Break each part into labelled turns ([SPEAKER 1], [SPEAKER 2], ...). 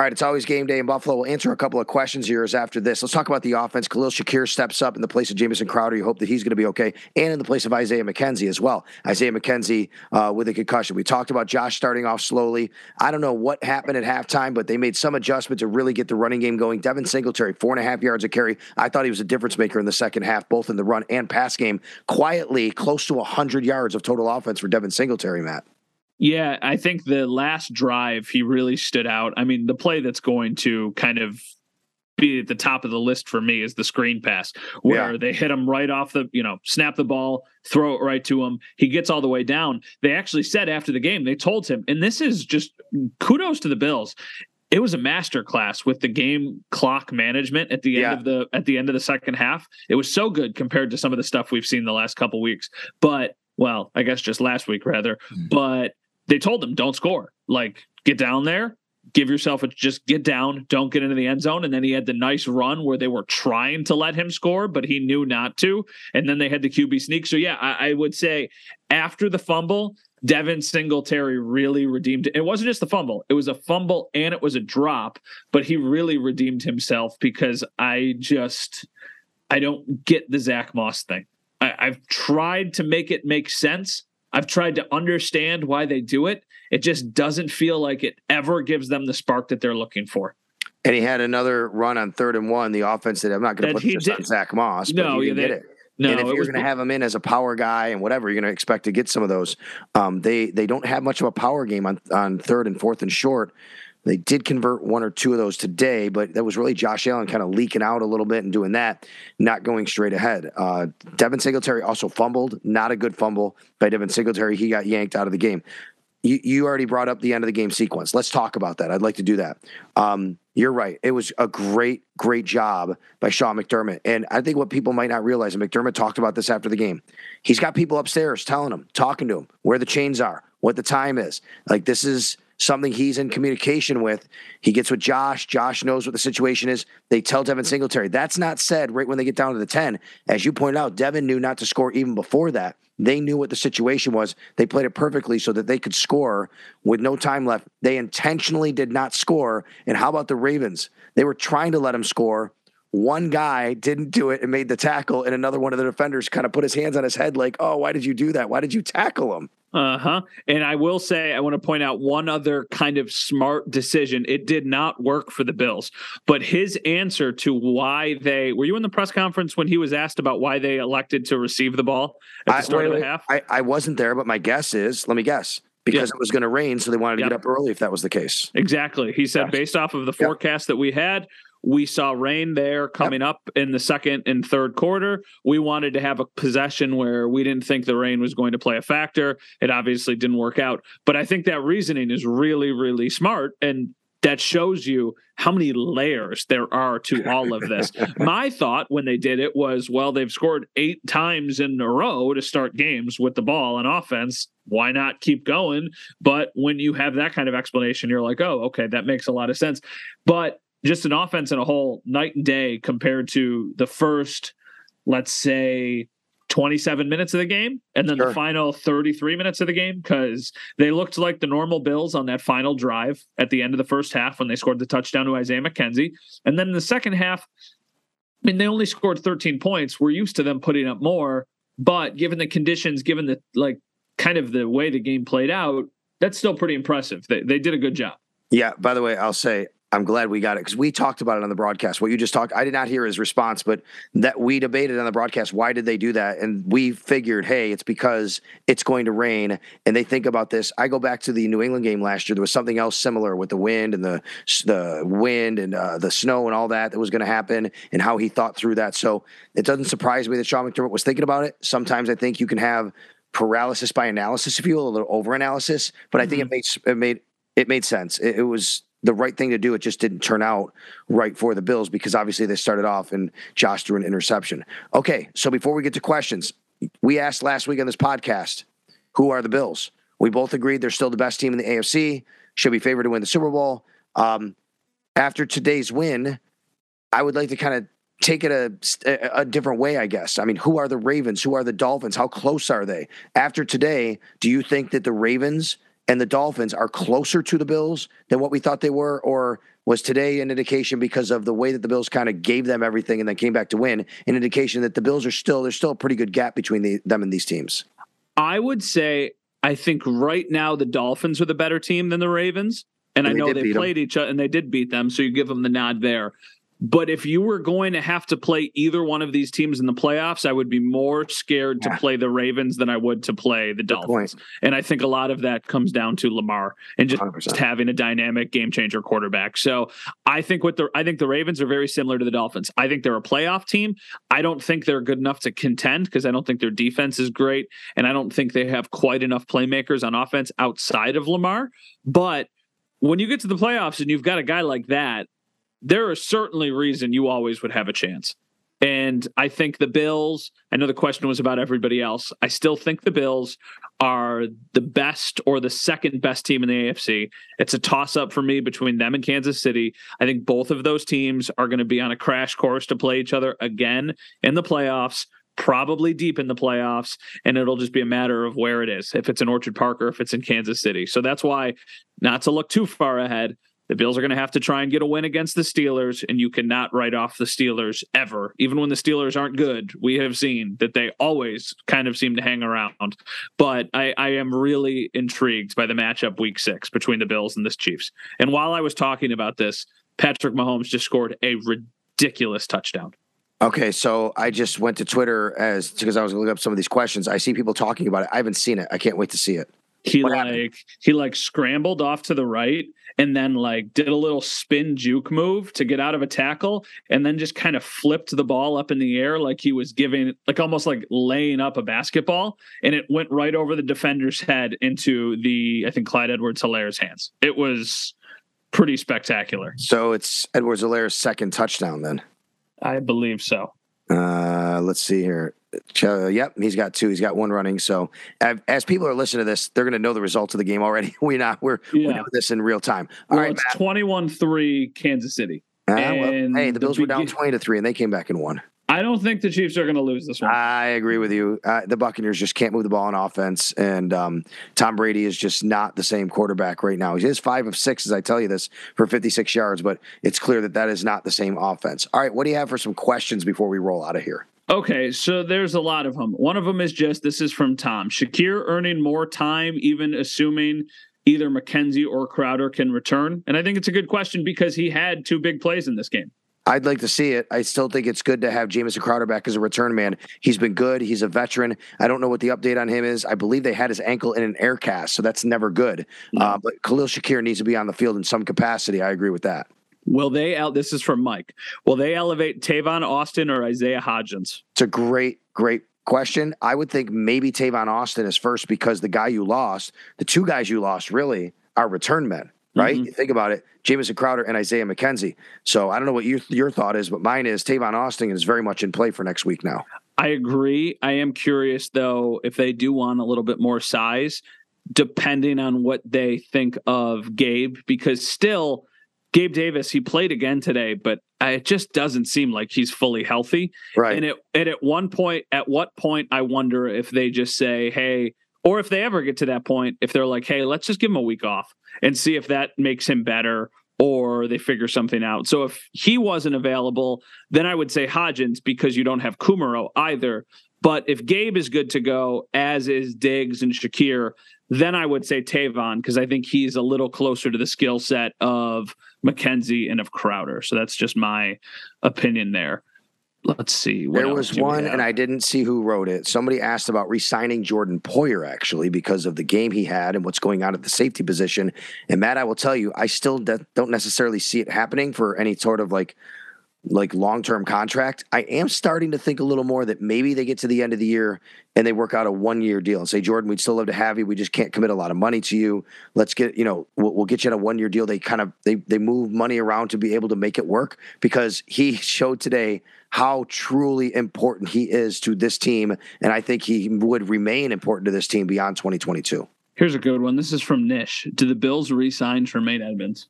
[SPEAKER 1] All right, it's always game day in Buffalo. We'll answer a couple of questions here after this. Let's talk about the offense. Khalil Shakir steps up in the place of Jamison Crowder. You hope that he's going to be okay, and in the place of Isaiah McKenzie as well. Isaiah McKenzie uh, with a concussion. We talked about Josh starting off slowly. I don't know what happened at halftime, but they made some adjustment to really get the running game going. Devin Singletary, four and a half yards of carry. I thought he was a difference maker in the second half, both in the run and pass game. Quietly, close to 100 yards of total offense for Devin Singletary, Matt.
[SPEAKER 2] Yeah, I think the last drive he really stood out. I mean, the play that's going to kind of be at the top of the list for me is the screen pass where yeah. they hit him right off the, you know, snap the ball, throw it right to him. He gets all the way down. They actually said after the game, they told him, and this is just kudos to the Bills. It was a master class with the game clock management at the end yeah. of the at the end of the second half. It was so good compared to some of the stuff we've seen the last couple weeks. But well, I guess just last week rather. Mm-hmm. But they told him don't score. Like get down there, give yourself a just get down, don't get into the end zone. And then he had the nice run where they were trying to let him score, but he knew not to. And then they had the QB sneak. So yeah, I, I would say after the fumble, Devin Singletary really redeemed it. It wasn't just the fumble, it was a fumble and it was a drop, but he really redeemed himself because I just I don't get the Zach Moss thing. I, I've tried to make it make sense I've tried to understand why they do it. It just doesn't feel like it ever gives them the spark that they're looking for.
[SPEAKER 1] And he had another run on third and one. The offense that I'm not going to put this did. on Zach Moss, but no, he didn't they, get it. No, and if you're going to have him in as a power guy and whatever, you're going to expect to get some of those. Um, they they don't have much of a power game on on third and fourth and short. They did convert one or two of those today, but that was really Josh Allen kind of leaking out a little bit and doing that, not going straight ahead. Uh, Devin Singletary also fumbled, not a good fumble by Devin Singletary. He got yanked out of the game. You, you already brought up the end of the game sequence. Let's talk about that. I'd like to do that. Um, you're right. It was a great, great job by Sean McDermott. And I think what people might not realize, and McDermott talked about this after the game, he's got people upstairs telling him, talking to him, where the chains are, what the time is. Like, this is something he's in communication with. He gets with Josh. Josh knows what the situation is. They tell Devin Singletary. That's not said right when they get down to the 10. As you pointed out, Devin knew not to score even before that. They knew what the situation was. They played it perfectly so that they could score with no time left. They intentionally did not score. And how about the Ravens? They were trying to let him score. One guy didn't do it and made the tackle, and another one of the defenders kind of put his hands on his head, like, Oh, why did you do that? Why did you tackle him?
[SPEAKER 2] Uh huh. And I will say, I want to point out one other kind of smart decision. It did not work for the Bills, but his answer to why they were you in the press conference when he was asked about why they elected to receive the ball at the start I, wait, of the half?
[SPEAKER 1] I, I wasn't there, but my guess is let me guess because it was going to rain, so they wanted to yep. get up early if that was the case.
[SPEAKER 2] Exactly. He said, based off of the forecast yep. that we had, we saw rain there coming yep. up in the second and third quarter. We wanted to have a possession where we didn't think the rain was going to play a factor. It obviously didn't work out. But I think that reasoning is really, really smart. And that shows you how many layers there are to all of this. My thought when they did it was, well, they've scored eight times in a row to start games with the ball on offense. Why not keep going? But when you have that kind of explanation, you're like, oh, okay, that makes a lot of sense. But just an offense in a whole night and day compared to the first, let's say, 27 minutes of the game and then sure. the final 33 minutes of the game because they looked like the normal Bills on that final drive at the end of the first half when they scored the touchdown to Isaiah McKenzie. And then in the second half, I mean, they only scored 13 points. We're used to them putting up more, but given the conditions, given the like kind of the way the game played out, that's still pretty impressive. They, they did a good job.
[SPEAKER 1] Yeah. By the way, I'll say I'm glad we got it because we talked about it on the broadcast. What you just talked, I did not hear his response, but that we debated on the broadcast. Why did they do that? And we figured, hey, it's because it's going to rain, and they think about this. I go back to the New England game last year. There was something else similar with the wind and the the wind and uh, the snow and all that that was going to happen, and how he thought through that. So it doesn't surprise me that Sean McDermott was thinking about it. Sometimes I think you can have paralysis by analysis, if you will, a little over analysis, but I think mm-hmm. it made it made it made sense. It, it was the right thing to do. It just didn't turn out right for the Bills because obviously they started off and Josh threw an interception. Okay, so before we get to questions, we asked last week on this podcast, who are the Bills? We both agreed they're still the best team in the AFC, should be favored to win the Super Bowl. Um, after today's win, I would like to kind of take it a, a different way, I guess. I mean, who are the Ravens? Who are the Dolphins? How close are they? After today, do you think that the Ravens – and the Dolphins are closer to the Bills than what we thought they were? Or was today an indication because of the way that the Bills kind of gave them everything and then came back to win, an indication that the Bills are still, there's still a pretty good gap between the, them and these teams?
[SPEAKER 2] I would say, I think right now the Dolphins are the better team than the Ravens. And, and I know they played them. each other and they did beat them. So you give them the nod there. But if you were going to have to play either one of these teams in the playoffs, I would be more scared yeah. to play the Ravens than I would to play the Dolphins. And I think a lot of that comes down to Lamar and just 100%. having a dynamic game changer quarterback. So I think what the I think the Ravens are very similar to the Dolphins. I think they're a playoff team. I don't think they're good enough to contend because I don't think their defense is great, and I don't think they have quite enough playmakers on offense outside of Lamar. But when you get to the playoffs and you've got a guy like that, there is certainly reason you always would have a chance. And I think the Bills, I know the question was about everybody else. I still think the Bills are the best or the second best team in the AFC. It's a toss up for me between them and Kansas City. I think both of those teams are going to be on a crash course to play each other again in the playoffs, probably deep in the playoffs. And it'll just be a matter of where it is, if it's in Orchard Park or if it's in Kansas City. So that's why, not to look too far ahead, the Bills are going to have to try and get a win against the Steelers, and you cannot write off the Steelers ever. Even when the Steelers aren't good, we have seen that they always kind of seem to hang around. But I, I am really intrigued by the matchup week six between the Bills and the Chiefs. And while I was talking about this, Patrick Mahomes just scored a ridiculous touchdown.
[SPEAKER 1] Okay, so I just went to Twitter as because I was looking up some of these questions. I see people talking about it. I haven't seen it. I can't wait to see it.
[SPEAKER 2] He what like happened? he like scrambled off to the right and then like did a little spin juke move to get out of a tackle and then just kind of flipped the ball up in the air like he was giving like almost like laying up a basketball and it went right over the defender's head into the I think Clyde Edwards Helaire's hands. It was pretty spectacular.
[SPEAKER 1] So it's Edwards Helaire's second touchdown then.
[SPEAKER 2] I believe so.
[SPEAKER 1] Uh, let's see here. Uh, yep, he's got two. He's got one running. So as people are listening to this, they're going to know the results of the game already. we not we're yeah. we know this in real time.
[SPEAKER 2] All well, right, it's twenty one three Kansas City.
[SPEAKER 1] Uh, well, hey, the Bills the were down twenty to three, and they came back and won.
[SPEAKER 2] I don't think the Chiefs are going to lose this one.
[SPEAKER 1] I agree with you. Uh, the Buccaneers just can't move the ball on offense, and um, Tom Brady is just not the same quarterback right now. He is five of six, as I tell you this, for 56 yards, but it's clear that that is not the same offense. All right, what do you have for some questions before we roll out of here?
[SPEAKER 2] Okay, so there's a lot of them. One of them is just this is from Tom. Shakir earning more time, even assuming either McKenzie or Crowder can return. And I think it's a good question because he had two big plays in this game.
[SPEAKER 1] I'd like to see it. I still think it's good to have Jamison Crowder back as a return man. He's been good. He's a veteran. I don't know what the update on him is. I believe they had his ankle in an air cast, so that's never good. No. Uh, but Khalil Shakir needs to be on the field in some capacity. I agree with that.
[SPEAKER 2] Will they out? This is from Mike. Will they elevate Tavon Austin or Isaiah Hodgins?
[SPEAKER 1] It's a great, great question. I would think maybe Tavon Austin is first because the guy you lost, the two guys you lost, really are return men. right? Mm-hmm. Think about it. Jamison Crowder and Isaiah McKenzie. So I don't know what your your thought is, but mine is Tavon Austin is very much in play for next week now.
[SPEAKER 2] I agree. I am curious though if they do want a little bit more size, depending on what they think of Gabe, because still Gabe Davis, he played again today, but it just doesn't seem like he's fully healthy.
[SPEAKER 1] Right.
[SPEAKER 2] And it and at one point, at what point I wonder if they just say, hey, or if they ever get to that point, if they're like, hey, let's just give him a week off and see if that makes him better or they figure something out. So if he wasn't available, then I would say Hodgins because you don't have Kumerow either. But if Gabe is good to go, as is Diggs and Shakir, then I would say Tavon because I think he's a little closer to the skill set of McKenzie and of Crowder. So that's just my opinion there let's see.
[SPEAKER 1] there was one, and I didn't see who wrote it. Somebody asked about re-signing Jordan Poyer actually because of the game he had and what's going on at the safety position. And Matt, I will tell you, I still de- don't necessarily see it happening for any sort of like like long-term contract. I am starting to think a little more that maybe they get to the end of the year and they work out a one-year deal and say, Jordan, we'd still love to have you. We just can't commit a lot of money to you. Let's get, you know, we'll, we'll get you on a one-year deal. They kind of they they move money around to be able to make it work because he showed today how truly important he is to this team. And I think he would remain important to this team beyond 2022.
[SPEAKER 2] Here's a good one. This is from Nish. Do the Bills re sign Tremaine Edmunds?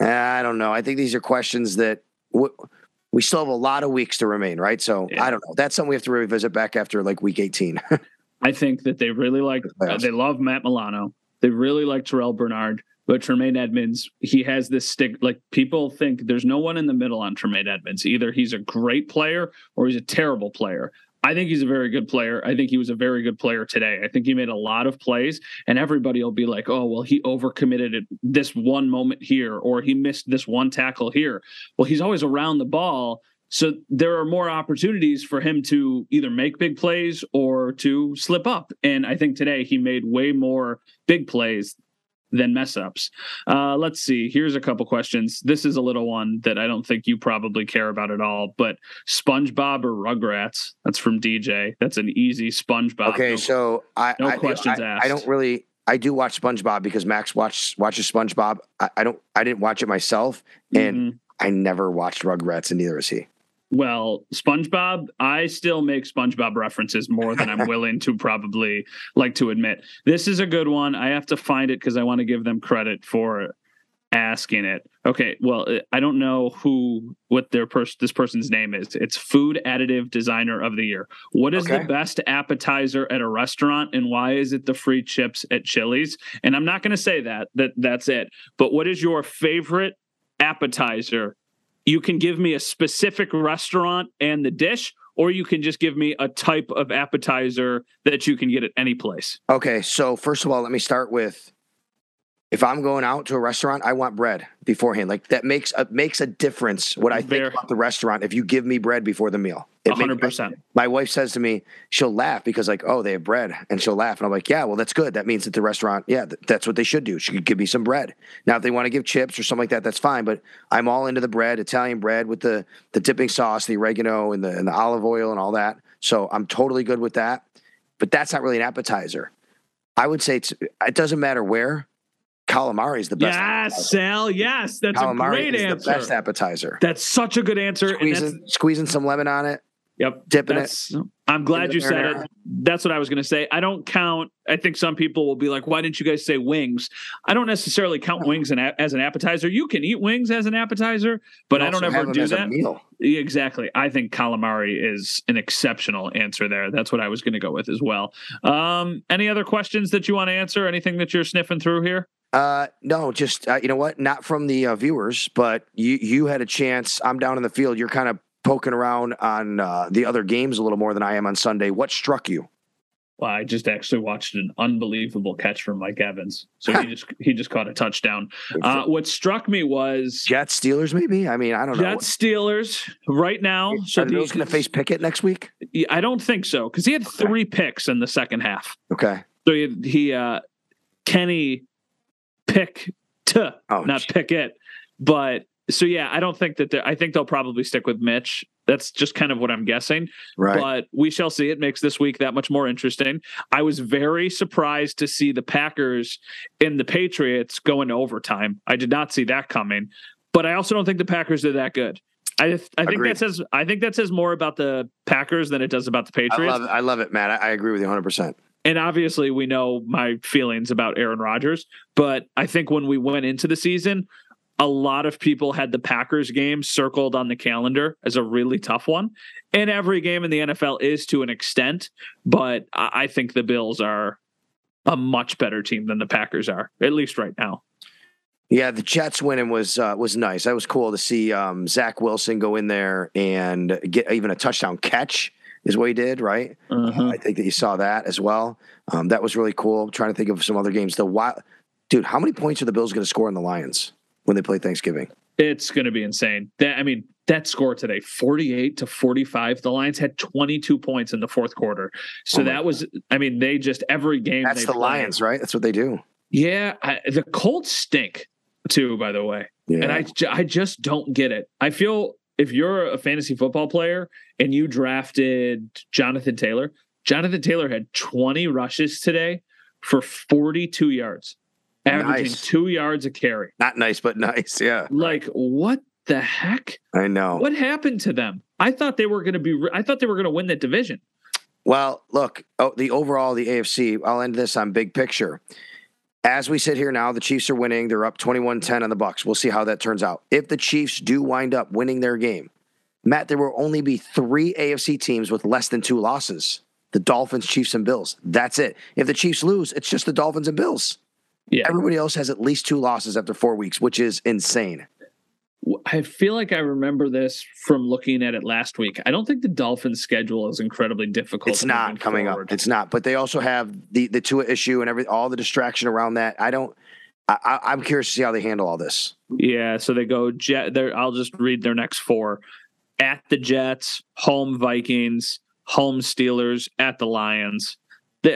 [SPEAKER 1] I don't know. I think these are questions that we still have a lot of weeks to remain, right? So yeah. I don't know. That's something we have to revisit back after like week 18.
[SPEAKER 2] I think that they really like, uh, they love Matt Milano. They really like Terrel Bernard. But Tremaine Edmunds, he has this stick. Like people think there's no one in the middle on Tremaine Edmunds. Either he's a great player or he's a terrible player. I think he's a very good player. I think he was a very good player today. I think he made a lot of plays, and everybody will be like, oh, well, he overcommitted at this one moment here, or he missed this one tackle here. Well, he's always around the ball. So there are more opportunities for him to either make big plays or to slip up. And I think today he made way more big plays than mess ups. Uh, let's see. Here's a couple questions. This is a little one that I don't think you probably care about at all, but SpongeBob or Rugrats? That's from DJ. That's an easy SpongeBob.
[SPEAKER 1] Okay, no, so I no I, questions I, asked. I don't really. I do watch SpongeBob because Max watch, watches SpongeBob. I, I don't. I didn't watch it myself, and mm-hmm. I never watched Rugrats, and neither is he.
[SPEAKER 2] Well, SpongeBob, I still make SpongeBob references more than I'm willing to probably like to admit. This is a good one. I have to find it because I want to give them credit for asking it. Okay, well, uh, I don't know who what their person this person's name is. It's food additive designer of the year. What is okay. the best appetizer at a restaurant and why is it the free chips at Chili's? And I'm not going to say that that that's it. But what is your favorite appetizer you can give me a specific restaurant and the dish, or you can just give me a type of appetizer that you can get at any place.
[SPEAKER 1] Okay, so first of all, let me start with if I'm going out to a restaurant, I want bread beforehand. Like that makes a makes a difference what I think about the restaurant if you give me bread before the meal.
[SPEAKER 2] hundred percent.
[SPEAKER 1] My wife says to me, she'll laugh because like, oh, they have bread, and she'll laugh, and I'm like, yeah, well, that's good. That means that the restaurant, yeah, th- that's what they should do. She could give me some bread. Now, if they want to give chips or something like that, that's fine. But I'm all into the bread, Italian bread with the the dipping sauce, the oregano, and the and the olive oil and all that. So I'm totally good with that. But that's not really an appetizer. I would say it doesn't matter where calamari is the best.
[SPEAKER 2] Yes, appetizer. Sal. Yes, that's calamari a great
[SPEAKER 1] is
[SPEAKER 2] answer.
[SPEAKER 1] The best appetizer.
[SPEAKER 2] That's such a good answer.
[SPEAKER 1] Squeezing, squeezing some lemon on it.
[SPEAKER 2] Yep,
[SPEAKER 1] dipping it.
[SPEAKER 2] I'm glad you said it. That's what I was going to say. I don't count. I think some people will be like, "Why didn't you guys say wings?" I don't necessarily count wings as an appetizer. You can eat wings as an appetizer, but I don't ever do that. Exactly. I think calamari is an exceptional answer there. That's what I was going to go with as well. Um, any other questions that you want to answer? Anything that you're sniffing through here?
[SPEAKER 1] Uh, no, just uh, you know what? Not from the uh, viewers, but you you had a chance. I'm down in the field. You're kind of poking around on uh, the other games a little more than I am on Sunday. What struck you?
[SPEAKER 2] Well, I just actually watched an unbelievable catch from Mike Evans. So he just he just caught a touchdown. Uh, what struck me was
[SPEAKER 1] Jets Steelers. Maybe I mean I don't know.
[SPEAKER 2] Jets Steelers right now.
[SPEAKER 1] So Are those going to face Pickett next week?
[SPEAKER 2] I don't think so because he had okay. three picks in the second half.
[SPEAKER 1] Okay.
[SPEAKER 2] So he, he uh, Kenny pick to oh, not geez. pick it. But so yeah, I don't think that I think they'll probably stick with Mitch. That's just kind of what I'm guessing.
[SPEAKER 1] Right.
[SPEAKER 2] But we shall see. It makes this week that much more interesting. I was very surprised to see the Packers and the Patriots go into overtime. I did not see that coming. But I also don't think the Packers are that good. I I think Agreed. that says I think that says more about the Packers than it does about the Patriots. I
[SPEAKER 1] love it, I love it Matt. I, I agree with you 100. percent
[SPEAKER 2] and obviously we know my feelings about Aaron Rodgers, but I think when we went into the season, a lot of people had the Packers game circled on the calendar as a really tough one. And every game in the NFL is to an extent, but I think the Bills are a much better team than the Packers are, at least right now.
[SPEAKER 1] Yeah, the Jets winning was uh, was nice. That was cool to see um, Zach Wilson go in there and get even a touchdown catch is what he did, right? Uh-huh. Uh, I think that you saw that as well. Um, that was really cool. I'm trying to think of some other games. The wild, dude, how many points are the Bills going to score on the Lions when they play Thanksgiving?
[SPEAKER 2] It's going to be insane. That I mean, that score today, 48 to 45. The Lions had 22 points in the fourth quarter. So oh that was, I mean, they just every game.
[SPEAKER 1] That's the play, Lions, right? That's what they do.
[SPEAKER 2] Yeah, I, the Colts stink too. By the way, yeah. and I I just don't get it. I feel if you're a fantasy football player and you drafted Jonathan Taylor, Jonathan Taylor had 20 rushes today for 42 yards, averaging nice. two yards a carry.
[SPEAKER 1] Not nice, but nice. Yeah.
[SPEAKER 2] Like, what the heck?
[SPEAKER 1] I know.
[SPEAKER 2] What happened to them? I thought they were going to be, I thought they were going to win that division.
[SPEAKER 1] Well, look, oh, the overall, the AFC, I'll end this on big picture. As we sit here now, the Chiefs are winning. They're up 21-10 on the Bucs. We'll see how that turns out. If the Chiefs do wind up winning their game, Matt, there will only be three AFC teams with less than two losses. The Dolphins, Chiefs, and Bills. That's it. If the Chiefs lose, it's just the Dolphins and Bills. Yeah. Everybody else has at least two losses after four weeks, which is insane.
[SPEAKER 2] I feel like I remember this from looking at it last week. I don't think the Dolphins' schedule is incredibly difficult.
[SPEAKER 1] It's not coming forward. up. It's not. But they also have the the Tua issue and every all the distraction around that. I don't. I, I'm curious to see how they handle all this.
[SPEAKER 2] Yeah. So they go Jet. There, I'll just read their next four: at the Jets, home Vikings, home Steelers, at the Lions.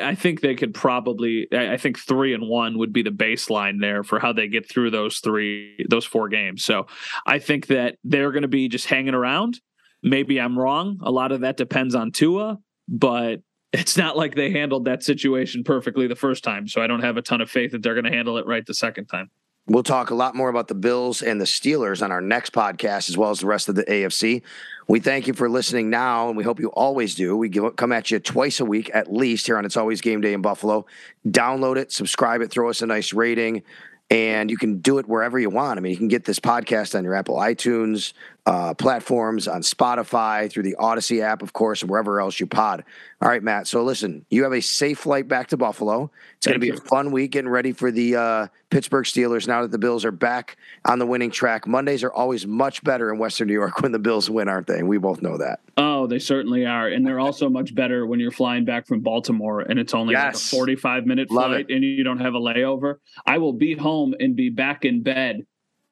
[SPEAKER 2] I think they could probably. I think three and one would be the baseline there for how they get through those three, those four games. So I think that they're going to be just hanging around. Maybe I'm wrong. A lot of that depends on Tua, but it's not like they handled that situation perfectly the first time. So I don't have a ton of faith that they're going to handle it right the second time.
[SPEAKER 1] We'll talk a lot more about the Bills and the Steelers on our next podcast, as well as the rest of the AFC. We thank you for listening now, and we hope you always do. We give, come at you twice a week at least here on It's Always Game Day in Buffalo. Download it, subscribe it, throw us a nice rating, and you can do it wherever you want. I mean, you can get this podcast on your Apple iTunes uh, platforms, on Spotify, through the Audacy app, of course, and wherever else you pod. All right, Matt. So listen, you have a safe flight back to Buffalo. It's going to be you. a fun week getting ready for the uh, Pittsburgh Steelers now that the Bills are back on the winning track. Mondays are always much better in Western New York when the Bills win, aren't they? We both know that.
[SPEAKER 2] Oh, they certainly are. And they're also much better when you're flying back from Baltimore and it's only yes. like a 45 minute flight and you don't have a layover. I will be home and be back in bed,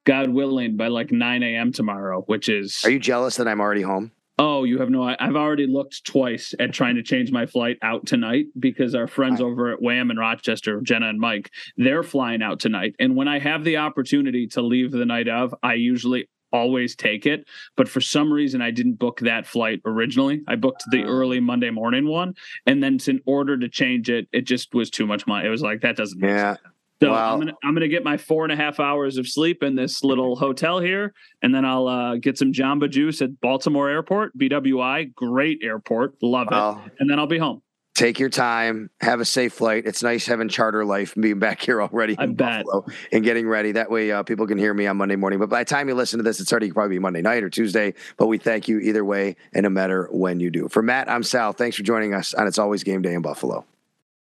[SPEAKER 2] God willing, by like 9 a.m. tomorrow, which is.
[SPEAKER 1] Are you jealous that I'm already home?
[SPEAKER 2] Oh, you have no. I've already looked twice at trying to change my flight out tonight because our friends right. over at Wham in Rochester, Jenna and Mike, they're flying out tonight. And when I have the opportunity to leave the night of, I usually always take it. But for some reason, I didn't book that flight originally. I booked the oh. early Monday morning one, and then in order to change it, it just was too much money. It was like that doesn't.
[SPEAKER 1] Yeah.
[SPEAKER 2] So wow. I'm gonna I'm gonna get my four and a half hours of sleep in this little hotel here, and then I'll uh, get some Jamba Juice at Baltimore Airport, BWI, great airport, love it, and then I'll be home.
[SPEAKER 1] Take your time, have a safe flight. It's nice having charter life and being back here already
[SPEAKER 2] I bet. Buffalo
[SPEAKER 1] and getting ready. That way, uh, people can hear me on Monday morning. But by the time you listen to this, it's already probably Monday night or Tuesday. But we thank you either way, and no matter when you do. For Matt, I'm Sal. Thanks for joining us on It's Always Game Day in Buffalo.